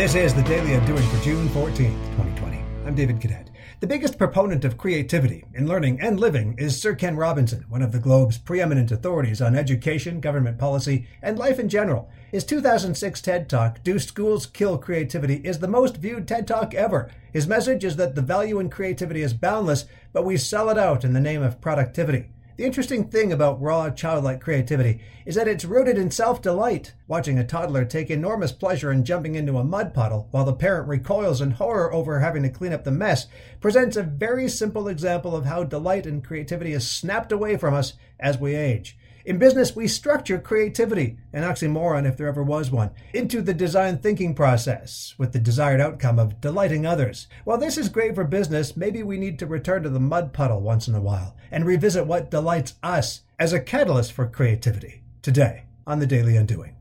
This is the Daily Undoing for June 14th, 2020. I'm David Cadet. The biggest proponent of creativity in learning and living is Sir Ken Robinson, one of the globe's preeminent authorities on education, government policy, and life in general. His 2006 TED Talk, Do Schools Kill Creativity, is the most viewed TED Talk ever. His message is that the value in creativity is boundless, but we sell it out in the name of productivity. The interesting thing about raw, childlike creativity is that it's rooted in self delight. Watching a toddler take enormous pleasure in jumping into a mud puddle while the parent recoils in horror over having to clean up the mess presents a very simple example of how delight and creativity is snapped away from us as we age. In business, we structure creativity, an oxymoron if there ever was one, into the design thinking process with the desired outcome of delighting others. While this is great for business, maybe we need to return to the mud puddle once in a while and revisit what delights us as a catalyst for creativity today on the Daily Undoing.